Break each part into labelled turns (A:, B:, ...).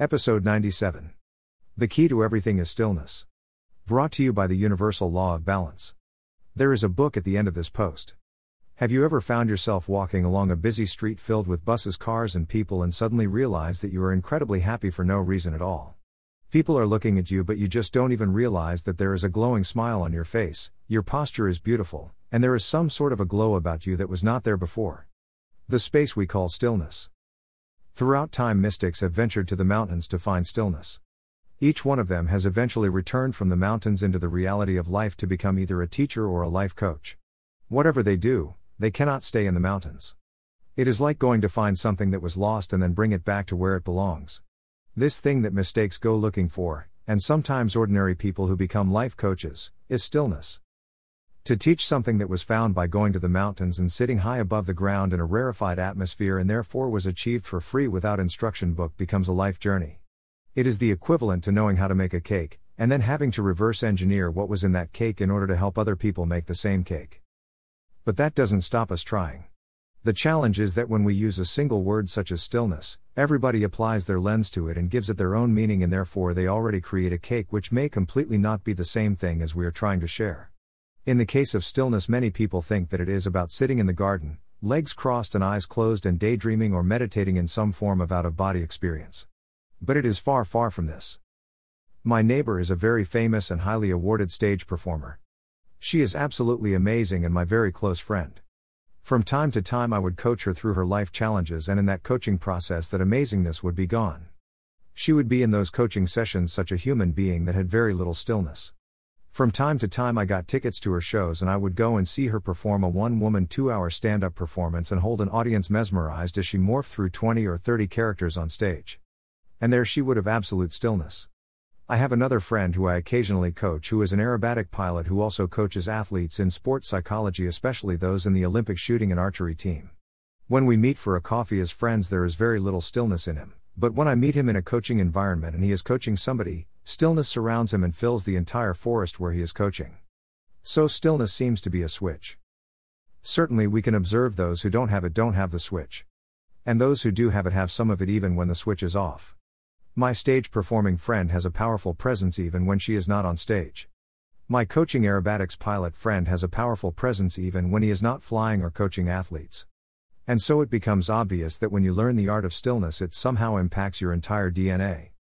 A: Episode 97. The key to everything is stillness. Brought to you by the Universal Law of Balance. There is a book at the end of this post. Have you ever found yourself walking along a busy street filled with buses, cars, and people and suddenly realize that you are incredibly happy for no reason at all? People are looking at you, but you just don't even realize that there is a glowing smile on your face, your posture is beautiful, and there is some sort of a glow about you that was not there before. The space we call stillness. Throughout time, mystics have ventured to the mountains to find stillness. Each one of them has eventually returned from the mountains into the reality of life to become either a teacher or a life coach. Whatever they do, they cannot stay in the mountains. It is like going to find something that was lost and then bring it back to where it belongs. This thing that mistakes go looking for, and sometimes ordinary people who become life coaches, is stillness. To teach something that was found by going to the mountains and sitting high above the ground in a rarefied atmosphere and therefore was achieved for free without instruction book becomes a life journey. It is the equivalent to knowing how to make a cake, and then having to reverse engineer what was in that cake in order to help other people make the same cake. But that doesn't stop us trying. The challenge is that when we use a single word such as stillness, everybody applies their lens to it and gives it their own meaning, and therefore they already create a cake which may completely not be the same thing as we are trying to share. In the case of stillness, many people think that it is about sitting in the garden, legs crossed and eyes closed, and daydreaming or meditating in some form of out of body experience. But it is far, far from this. My neighbor is a very famous and highly awarded stage performer. She is absolutely amazing and my very close friend. From time to time, I would coach her through her life challenges, and in that coaching process, that amazingness would be gone. She would be in those coaching sessions such a human being that had very little stillness. From time to time, I got tickets to her shows and I would go and see her perform a one woman, two hour stand up performance and hold an audience mesmerized as she morphed through 20 or 30 characters on stage. And there she would have absolute stillness. I have another friend who I occasionally coach who is an aerobatic pilot who also coaches athletes in sports psychology, especially those in the Olympic shooting and archery team. When we meet for a coffee as friends, there is very little stillness in him, but when I meet him in a coaching environment and he is coaching somebody, Stillness surrounds him and fills the entire forest where he is coaching. So stillness seems to be a switch. Certainly, we can observe those who don't have it don't have the switch. And those who do have it have some of it even when the switch is off. My stage performing friend has a powerful presence even when she is not on stage. My coaching aerobatics pilot friend has a powerful presence even when he is not flying or coaching athletes. And so it becomes obvious that when you learn the art of stillness, it somehow impacts your entire DNA.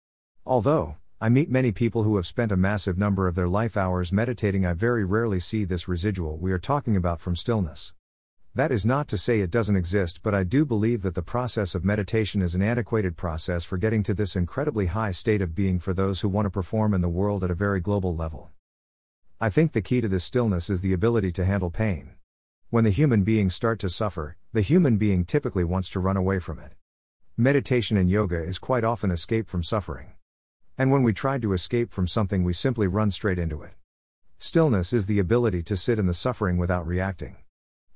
A: Although, I meet many people who have spent a massive number of their life hours meditating. I very rarely see this residual we are talking about from stillness. That is not to say it doesn't exist, but I do believe that the process of meditation is an antiquated process for getting to this incredibly high state of being for those who want to perform in the world at a very global level. I think the key to this stillness is the ability to handle pain. When the human beings start to suffer, the human being typically wants to run away from it. Meditation and yoga is quite often escape from suffering. And when we try to escape from something, we simply run straight into it. Stillness is the ability to sit in the suffering without reacting.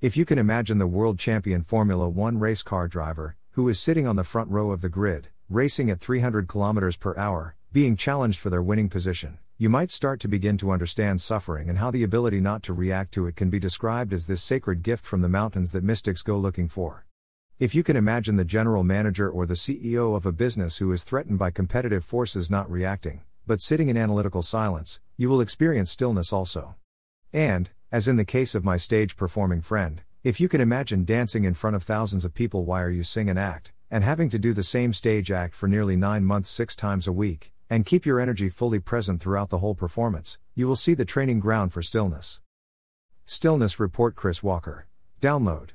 A: If you can imagine the world champion Formula One race car driver, who is sitting on the front row of the grid, racing at 300 km per hour, being challenged for their winning position, you might start to begin to understand suffering and how the ability not to react to it can be described as this sacred gift from the mountains that mystics go looking for. If you can imagine the general manager or the CEO of a business who is threatened by competitive forces not reacting, but sitting in analytical silence, you will experience stillness also. And, as in the case of my stage performing friend, if you can imagine dancing in front of thousands of people while you sing and act, and having to do the same stage act for nearly nine months six times a week, and keep your energy fully present throughout the whole performance, you will see the training ground for stillness. Stillness Report Chris Walker. Download.